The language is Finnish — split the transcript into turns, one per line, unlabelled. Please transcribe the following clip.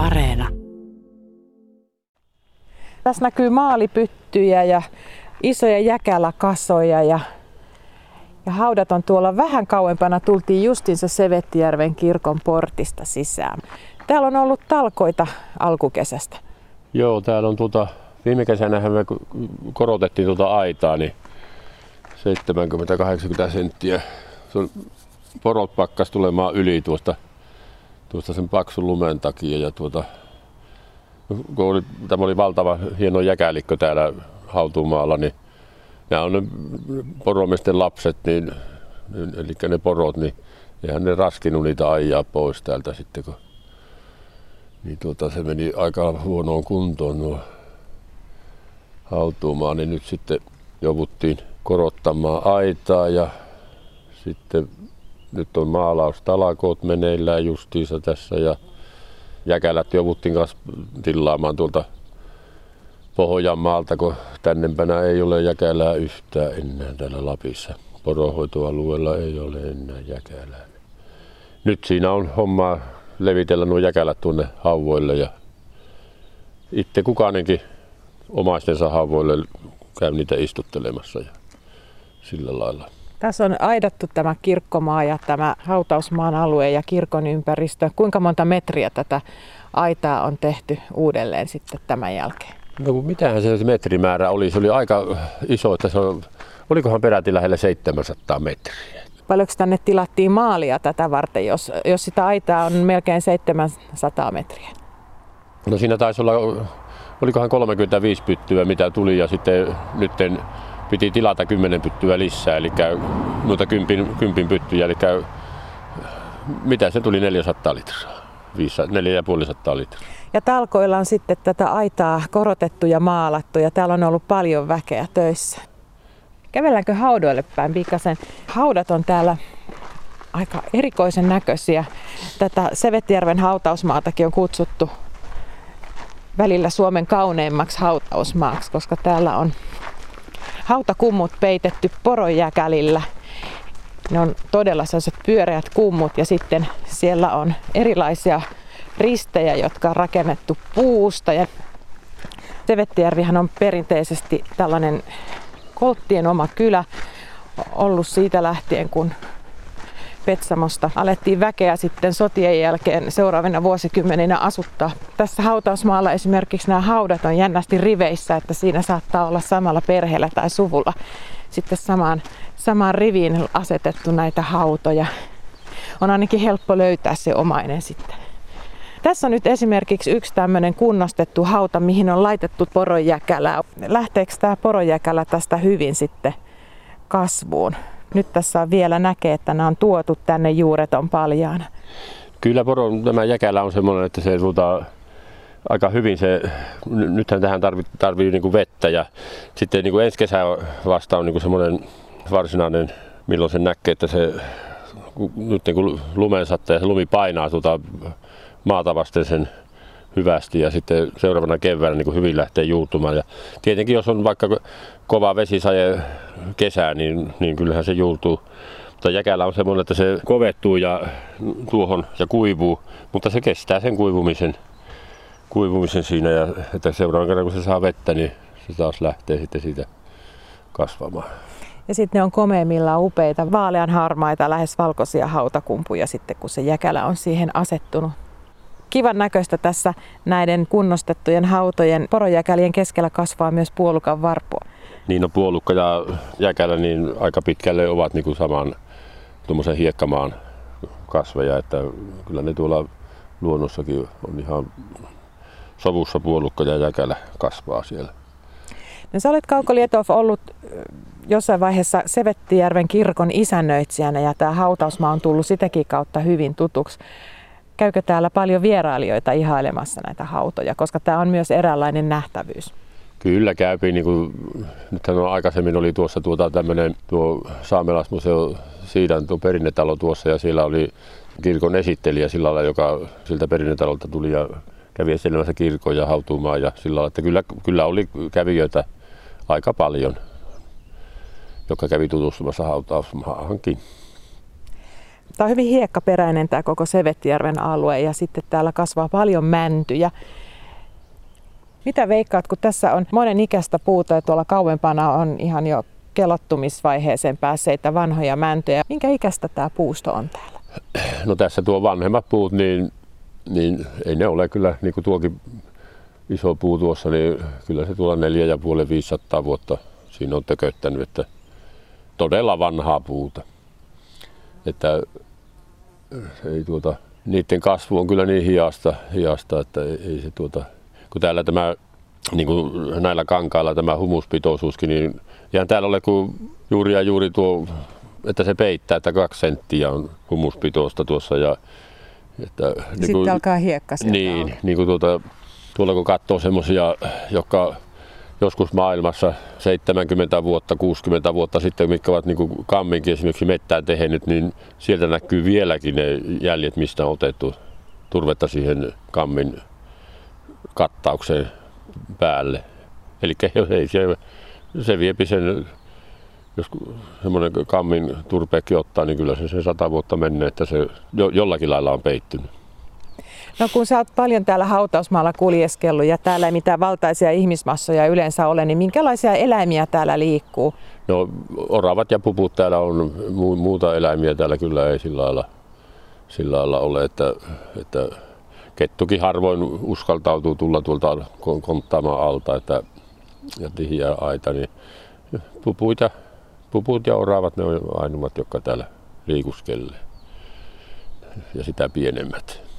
Areena.
Tässä näkyy maalipyttyjä ja isoja jäkäläkasoja ja, ja haudat on tuolla vähän kauempana. Tultiin justiinsa Sevettijärven kirkon portista sisään. Täällä on ollut talkoita alkukesästä.
Joo, täällä on tuota, viime kesänä me korotettiin tuota aitaa, niin 70-80 senttiä. Se on, porot pakkas tulemaan yli tuosta, tuosta sen paksun lumen takia. Ja tuota, kun oli, tämä oli valtava hieno jäkälikkö täällä hautumaalla, niin nämä on ne poromiesten lapset, niin, eli ne porot, niin eihän ne raskinut niitä ajaa pois täältä sitten, kun niin tuota, se meni aika huonoon kuntoon nuo hautumaan, niin nyt sitten jouduttiin korottamaan aitaa ja sitten nyt on maalaustalakoot meneillään justiinsa tässä ja jäkälät jouduttiin kanssa tillaamaan tuolta Pohjanmaalta, kun tännempänä ei ole jäkälää yhtään enää täällä Lapissa. Porohoitoalueella ei ole enää jäkälää. Nyt siinä on hommaa levitellä nuo jäkälät tuonne hauvoille ja itse kukaanenkin omaistensa hauvoille käy niitä istuttelemassa ja sillä lailla.
Tässä on aidattu tämä kirkkomaa ja tämä hautausmaan alue ja kirkon ympäristö. Kuinka monta metriä tätä aitaa on tehty uudelleen sitten tämän jälkeen?
No mitähän se metrimäärä oli? Se oli aika iso, että se on, olikohan peräti lähellä 700 metriä.
Paljonko tänne tilattiin maalia tätä varten, jos, jos sitä aitaa on melkein 700 metriä?
No siinä taisi olla, olikohan 35 pyttyä mitä tuli ja sitten nytten piti tilata 10 pyttyä lisää, eli noita kympin, kympin pyttyjä, eli mitä se tuli 400 litraa, 450 litraa.
Ja talkoilla on sitten tätä aitaa korotettu ja maalattu ja täällä on ollut paljon väkeä töissä. Kävelläänkö haudoille päin pikasen? Haudat on täällä aika erikoisen näköisiä. Tätä Sevettijärven hautausmaatakin on kutsuttu välillä Suomen kauneimmaksi hautausmaaksi, koska täällä on hautakummut peitetty poronjäkälillä. Ne on todella sellaiset pyöreät kummut ja sitten siellä on erilaisia ristejä, jotka on rakennettu puusta. Ja Sevettijärvihän on perinteisesti tällainen kolttien oma kylä ollut siitä lähtien, kun Petsamosta alettiin väkeä sitten sotien jälkeen seuraavina vuosikymmeninä asuttaa. Tässä hautausmaalla esimerkiksi nämä haudat on jännästi riveissä, että siinä saattaa olla samalla perheellä tai suvulla sitten samaan, samaan riviin asetettu näitä hautoja. On ainakin helppo löytää se omainen sitten. Tässä on nyt esimerkiksi yksi tämmöinen kunnostettu hauta, mihin on laitettu poronjäkälä. Lähteekö tämä poronjäkälä tästä hyvin sitten kasvuun? Nyt tässä on vielä näkee, että nämä on tuotu tänne juuret on.
Kyllä poron tämä jäkälä on semmoinen, että se tuota, aika hyvin se, nythän tähän tarvii, tarvii niin kuin vettä ja sitten niin kuin ensi kesä vasta on niin kuin semmoinen varsinainen, milloin se näkee, että se nyt niin kuin lumen sattaa ja se lumi painaa tuota maata vasten sen hyvästi ja sitten seuraavana keväänä niin hyvin lähtee juurtumaan. Ja tietenkin jos on vaikka kova vesisaje kesää, niin, niin kyllähän se juurtuu. Mutta jäkälä on semmoinen, että se kovettuu ja tuohon ja kuivuu, mutta se kestää sen kuivumisen, kuivumisen siinä ja että seuraavan kerran kun se saa vettä, niin se taas lähtee sitten siitä kasvamaan.
Ja sitten ne on komeimmillaan upeita, vaalean harmaita, lähes valkoisia hautakumpuja sitten, kun se jäkälä on siihen asettunut kivan näköistä tässä näiden kunnostettujen hautojen porojäkälien keskellä kasvaa myös puolukan varpua.
Niin no puolukka ja jäkälä niin aika pitkälle ovat niin kuin saman tuommoisen hiekkamaan kasveja, että kyllä ne tuolla luonnossakin on ihan sovussa puolukka ja jäkälä kasvaa siellä.
No sä olet Kauko Lietov ollut jossain vaiheessa Sevettijärven kirkon isännöitsijänä ja tämä hautausmaa on tullut sitäkin kautta hyvin tutuksi. Käykö täällä paljon vierailijoita ihailemassa näitä hautoja, koska tämä on myös eräänlainen nähtävyys?
Kyllä käypi, niin kuin, nythän on aikaisemmin oli tuossa tuota, tämmöinen tuo Saamelaismuseo Siidan tuo perinnetalo tuossa ja siellä oli kirkon esittelijä sillä lailla, joka siltä perinnetalolta tuli ja kävi esittelemässä kirkon ja hautumaan ja sillä lailla, että kyllä, kyllä oli kävijöitä aika paljon, jotka kävi tutustumassa hautausmaahankin.
Tämä on hyvin hiekkaperäinen tämä koko Sevettijärven alue ja sitten täällä kasvaa paljon mäntyjä. Mitä veikkaat, kun tässä on monen ikäistä puuta ja tuolla kauempana on ihan jo kelottumisvaiheeseen päässeitä vanhoja mäntyjä. Minkä ikäistä tämä puusto on täällä?
No tässä tuo vanhemmat puut, niin, niin ei ne ole kyllä, niin kuin tuokin iso puu tuossa, niin kyllä se tuolla neljä ja puoli 500 vuotta siinä on tököttänyt, että todella vanhaa puuta. Että ei tuota, niiden kasvu on kyllä niin hiasta, hiasta että ei, ei se tuota, kun täällä tämä, niin kuin näillä kankailla tämä humuspitoisuuskin, niin ihan täällä ole kuin juuri ja juuri tuo, että se peittää, että kaksi senttiä on humuspitoista tuossa ja
että, niin Sitten alkaa hiekka
Niin, niin kuin tuota, tuolla kun katsoo semmoisia, jotka joskus maailmassa 70 vuotta, 60 vuotta sitten, mitkä ovat niin kamminkin esimerkiksi mettään tehnyt, niin sieltä näkyy vieläkin ne jäljet, mistä on otettu turvetta siihen kammin kattaukseen päälle. Eli ei se, se viepi sen, jos semmoinen kammin turpeekki ottaa, niin kyllä se, se sata vuotta menee, että se jo, jollakin lailla on peittynyt.
No kun sä oot paljon täällä hautausmaalla kuljeskellut ja täällä ei mitään valtaisia ihmismassoja yleensä ole, niin minkälaisia eläimiä täällä liikkuu?
No oravat ja puput täällä on, muuta eläimiä täällä kyllä ei sillä lailla, sillä lailla ole, että, että kettukin harvoin uskaltautuu tulla tuolta konttaamaan alta, että ja tihiä aita, niin puput ja, puput ja oravat ne on ainoat, jotka täällä liikuskelee ja sitä pienemmät.